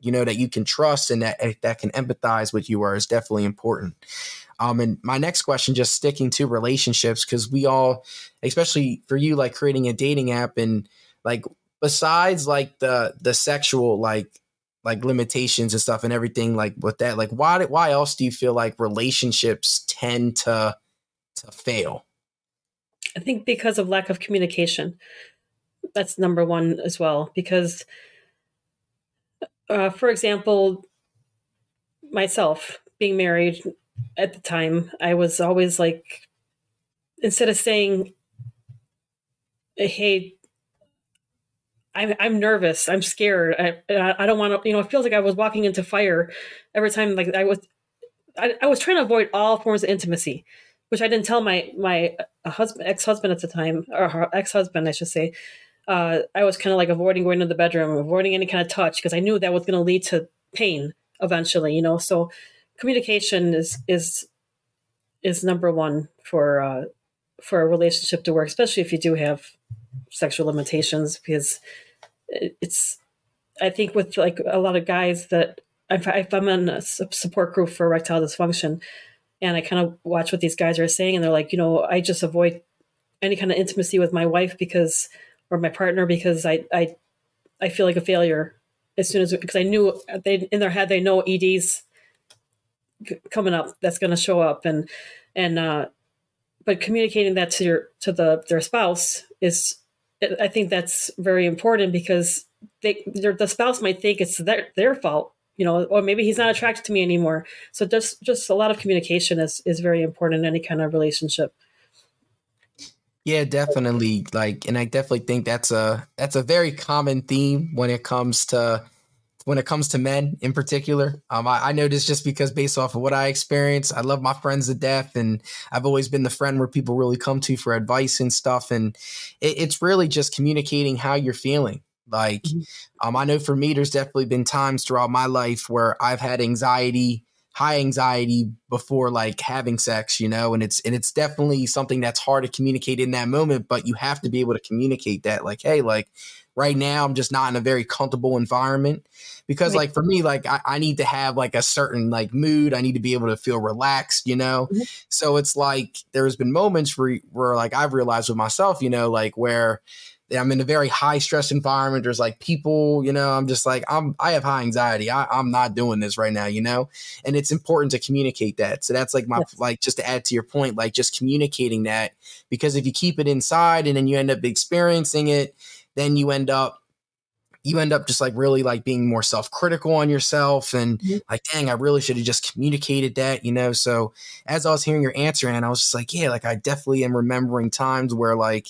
you know that you can trust and that eh, that can empathize with you are is definitely important. Um, and my next question, just sticking to relationships, because we all, especially for you, like creating a dating app and like besides like the the sexual like like limitations and stuff and everything like with that like why why else do you feel like relationships tend to to fail? I think because of lack of communication. That's number one as well because uh, for example myself being married at the time i was always like instead of saying hey I'm I'm nervous. I'm scared. I I don't want to. You know, it feels like I was walking into fire every time. Like I was, I, I was trying to avoid all forms of intimacy, which I didn't tell my my uh, husband, ex husband at the time, or ex husband, I should say. Uh, I was kind of like avoiding going to the bedroom, avoiding any kind of touch because I knew that was going to lead to pain eventually. You know, so communication is is is number one for uh, for a relationship to work, especially if you do have sexual limitations because it's i think with like a lot of guys that if i'm in a support group for erectile dysfunction and i kind of watch what these guys are saying and they're like you know i just avoid any kind of intimacy with my wife because or my partner because i i i feel like a failure as soon as because i knew they in their head they know ed's coming up that's going to show up and and uh but communicating that to your to the their spouse is I think that's very important because they the spouse might think it's their their fault you know, or maybe he's not attracted to me anymore. So just just a lot of communication is is very important in any kind of relationship. Yeah, definitely. Like, and I definitely think that's a that's a very common theme when it comes to when it comes to men in particular. Um, I, I noticed just because based off of what I experienced, I love my friends to death, and I've always been the friend where people really come to for advice and stuff. And it, it's really just communicating how you're feeling. Like, mm-hmm. um, I know for me, there's definitely been times throughout my life where I've had anxiety high anxiety before like having sex you know and it's and it's definitely something that's hard to communicate in that moment but you have to be able to communicate that like hey like right now i'm just not in a very comfortable environment because like for me like I, I, need to have like a certain like mood i need to be able to feel relaxed you know mm-hmm. so it's like there's been moments where where like i've realized with myself you know like where I'm in a very high stress environment. There's like people, you know, I'm just like, I'm, I have high anxiety. I, I'm not doing this right now, you know? And it's important to communicate that. So that's like my, yes. like, just to add to your point, like just communicating that because if you keep it inside and then you end up experiencing it, then you end up, you end up just like really like being more self-critical on yourself and mm-hmm. like dang i really should have just communicated that you know so as i was hearing your answer and i was just like yeah like i definitely am remembering times where like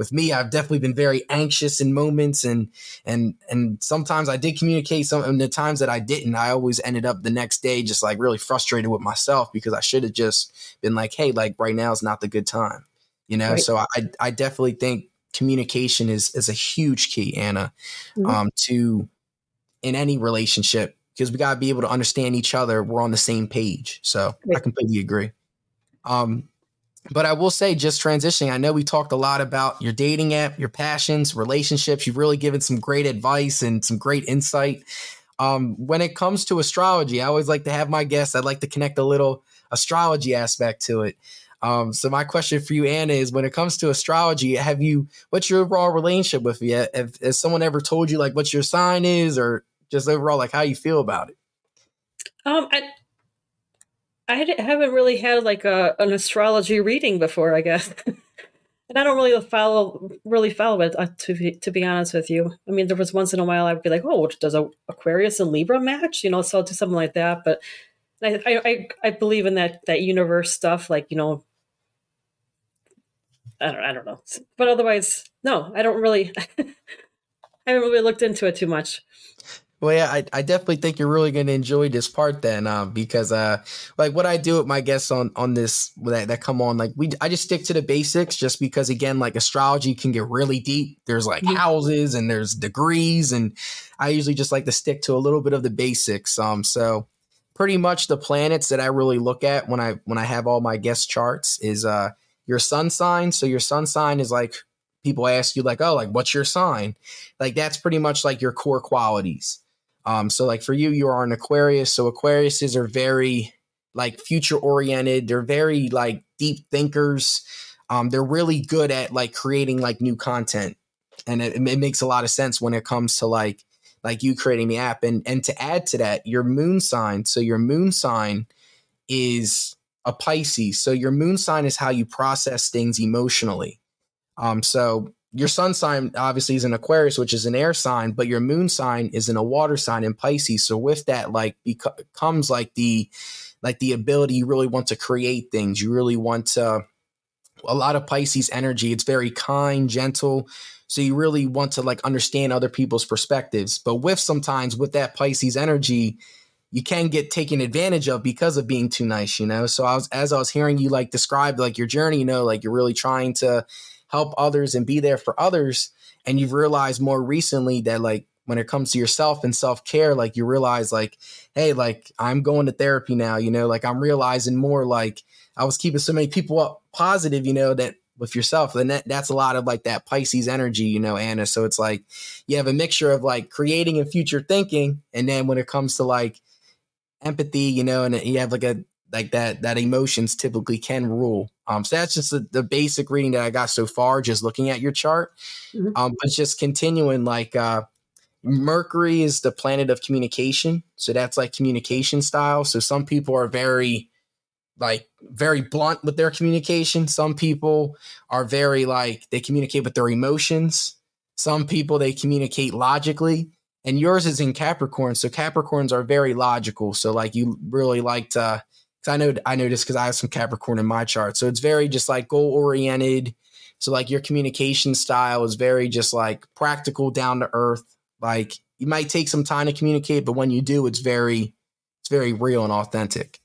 with me, I've definitely been very anxious in moments and and and sometimes I did communicate some and the times that I didn't, I always ended up the next day just like really frustrated with myself because I should have just been like, hey, like right now is not the good time. You know, right. so I I definitely think communication is is a huge key, Anna, mm-hmm. um, to in any relationship because we gotta be able to understand each other. We're on the same page. So right. I completely agree. Um, but I will say, just transitioning, I know we talked a lot about your dating app, your passions, relationships. You've really given some great advice and some great insight. Um, when it comes to astrology, I always like to have my guests, I'd like to connect a little astrology aspect to it. Um, so my question for you, Anna, is when it comes to astrology, have you what's your overall relationship with it? Have, has someone ever told you like what your sign is, or just overall like how you feel about it? Um, I I haven't really had like a an astrology reading before, I guess. and I don't really follow really follow it uh, to be, to be honest with you. I mean, there was once in a while I'd be like, "Oh, does a Aquarius and Libra match?" You know, so I'll do something like that. But I I I believe in that that universe stuff, like you know. I don't I don't know, but otherwise, no, I don't really. I haven't really looked into it too much. Well, yeah, I, I definitely think you're really going to enjoy this part then, uh, because uh, like what I do with my guests on on this that, that come on, like we I just stick to the basics, just because again, like astrology can get really deep. There's like mm-hmm. houses and there's degrees, and I usually just like to stick to a little bit of the basics. Um, so pretty much the planets that I really look at when I when I have all my guest charts is uh your sun sign. So your sun sign is like people ask you like, oh, like what's your sign? Like that's pretty much like your core qualities. Um, so like for you, you are an Aquarius. So Aquariuses are very like future oriented. They're very like deep thinkers. Um, they're really good at like creating like new content, and it, it makes a lot of sense when it comes to like like you creating the app. And and to add to that, your moon sign. So your moon sign is a Pisces. So your moon sign is how you process things emotionally. Um, so your sun sign obviously is an Aquarius, which is an air sign, but your moon sign is in a water sign in Pisces. So with that, like beco- comes like the like the ability you really want to create things. You really want to a lot of Pisces energy. It's very kind, gentle. So you really want to like understand other people's perspectives. But with sometimes with that Pisces energy, you can get taken advantage of because of being too nice, you know. So I was as I was hearing you like describe like your journey, you know, like you're really trying to help others and be there for others and you've realized more recently that like when it comes to yourself and self-care like you realize like hey like i'm going to therapy now you know like i'm realizing more like i was keeping so many people up positive you know that with yourself and that, that's a lot of like that pisces energy you know anna so it's like you have a mixture of like creating and future thinking and then when it comes to like empathy you know and you have like a like that that emotions typically can rule. Um, so that's just the, the basic reading that I got so far, just looking at your chart. Mm-hmm. Um, but just continuing, like uh, Mercury is the planet of communication, so that's like communication style. So some people are very like very blunt with their communication. Some people are very like they communicate with their emotions. Some people they communicate logically. And yours is in Capricorn. So Capricorns are very logical. So like you really like to, uh, cause I know, I this cause I have some Capricorn in my chart. So it's very just like goal oriented. So like your communication style is very just like practical, down to earth. Like you might take some time to communicate, but when you do, it's very, it's very real and authentic.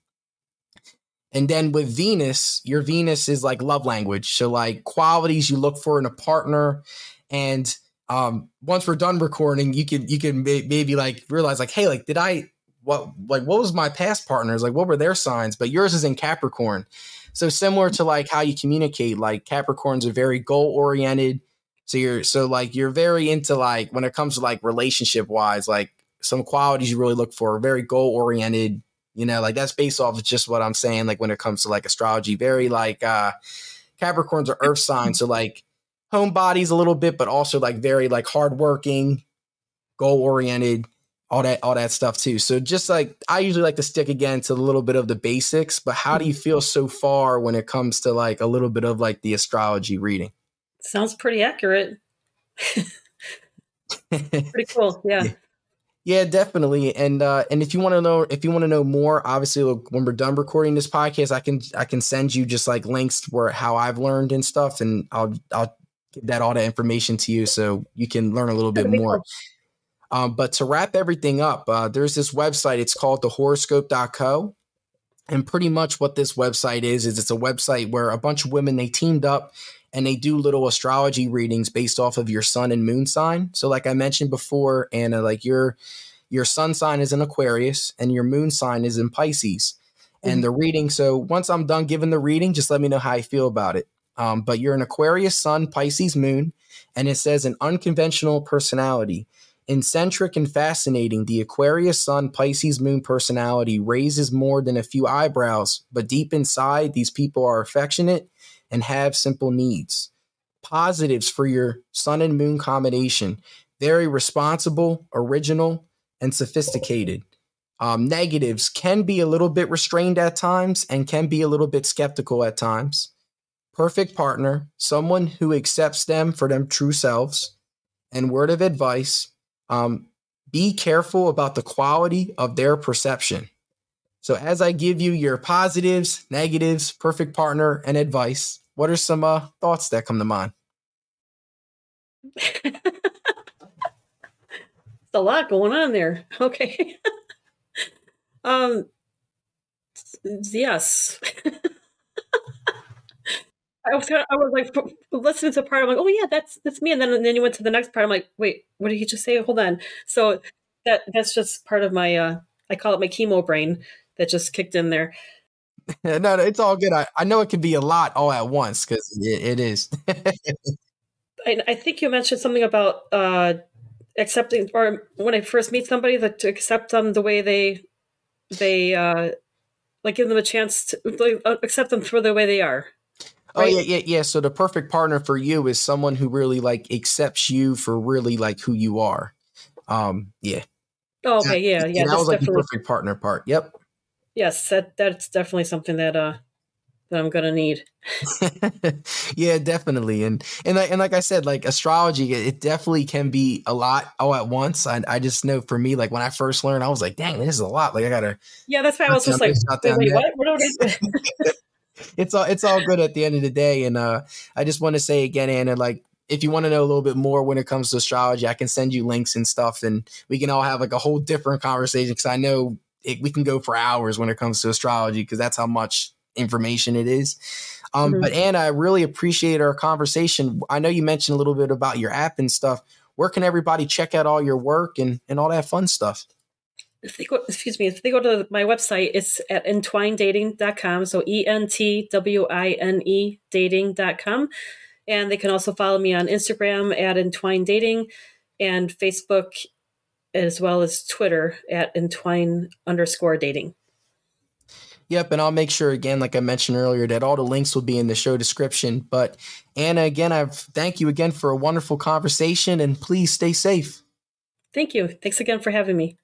And then with Venus, your Venus is like love language. So like qualities you look for in a partner and um, once we're done recording, you can you can may- maybe like realize like, hey, like did I what like what was my past partners like? What were their signs? But yours is in Capricorn, so similar to like how you communicate. Like Capricorns are very goal oriented. So you're so like you're very into like when it comes to like relationship wise, like some qualities you really look for, very goal oriented. You know, like that's based off of just what I'm saying. Like when it comes to like astrology, very like uh Capricorns are earth signs, so like homebodies a little bit, but also like very like hardworking, goal oriented, all that all that stuff too. So just like I usually like to stick again to a little bit of the basics, but how do you feel so far when it comes to like a little bit of like the astrology reading? Sounds pretty accurate. pretty cool. Yeah. yeah. Yeah, definitely. And uh, and if you want to know if you want to know more, obviously look, when we're done recording this podcast, I can I can send you just like links where how I've learned and stuff, and I'll I'll give that all that information to you so you can learn a little bit more. Um, but to wrap everything up, uh, there's this website. It's called thehoroscope.co. And pretty much what this website is, is it's a website where a bunch of women, they teamed up and they do little astrology readings based off of your sun and moon sign. So like I mentioned before, Anna, like your, your sun sign is in Aquarius and your moon sign is in Pisces. Mm-hmm. And the reading, so once I'm done giving the reading, just let me know how you feel about it. Um, but you're an Aquarius Sun, Pisces Moon, and it says an unconventional personality. Eccentric and fascinating, the Aquarius Sun, Pisces Moon personality raises more than a few eyebrows, but deep inside, these people are affectionate and have simple needs. Positives for your Sun and Moon combination very responsible, original, and sophisticated. Um, negatives can be a little bit restrained at times and can be a little bit skeptical at times perfect partner, someone who accepts them for them true selves. And word of advice um, be careful about the quality of their perception. So, as I give you your positives, negatives, perfect partner, and advice, what are some uh, thoughts that come to mind? It's a lot going on there. Okay. um, yes. I was kind of, I was like listening to part. I'm like, oh yeah, that's that's me. And then and then you went to the next part. I'm like, wait, what did he just say? Hold on. So that that's just part of my uh I call it my chemo brain that just kicked in there. no, no, it's all good. I, I know it can be a lot all at once because it, it is. I, I think you mentioned something about uh accepting or when I first meet somebody that to accept them the way they they uh like give them a chance to like, uh, accept them for the way they are. Oh yeah, yeah, yeah. So the perfect partner for you is someone who really like accepts you for really like who you are. Um, yeah. Oh, okay, yeah, yeah. that was like the perfect partner part. Yep. Yes, that that's definitely something that uh that I'm gonna need. yeah, definitely. And and like, and like I said, like astrology, it definitely can be a lot all at once. I, I just know for me, like when I first learned, I was like, dang, this is a lot. Like I gotta. Yeah, that's why I was just like, wait, what? What it's all it's all good at the end of the day. And uh, I just want to say again, Anna, like if you want to know a little bit more when it comes to astrology, I can send you links and stuff, and we can all have like a whole different conversation because I know it, we can go for hours when it comes to astrology because that's how much information it is. Um, mm-hmm. But Anna, I really appreciate our conversation. I know you mentioned a little bit about your app and stuff. Where can everybody check out all your work and, and all that fun stuff? If they go, excuse me, if they go to my website, it's at entwinedating.com. So E N T W I N E dating.com. And they can also follow me on Instagram at entwine dating and Facebook as well as Twitter at entwine underscore dating. Yep, and I'll make sure again, like I mentioned earlier, that all the links will be in the show description. But Anna, again, I thank you again for a wonderful conversation, and please stay safe. Thank you. Thanks again for having me.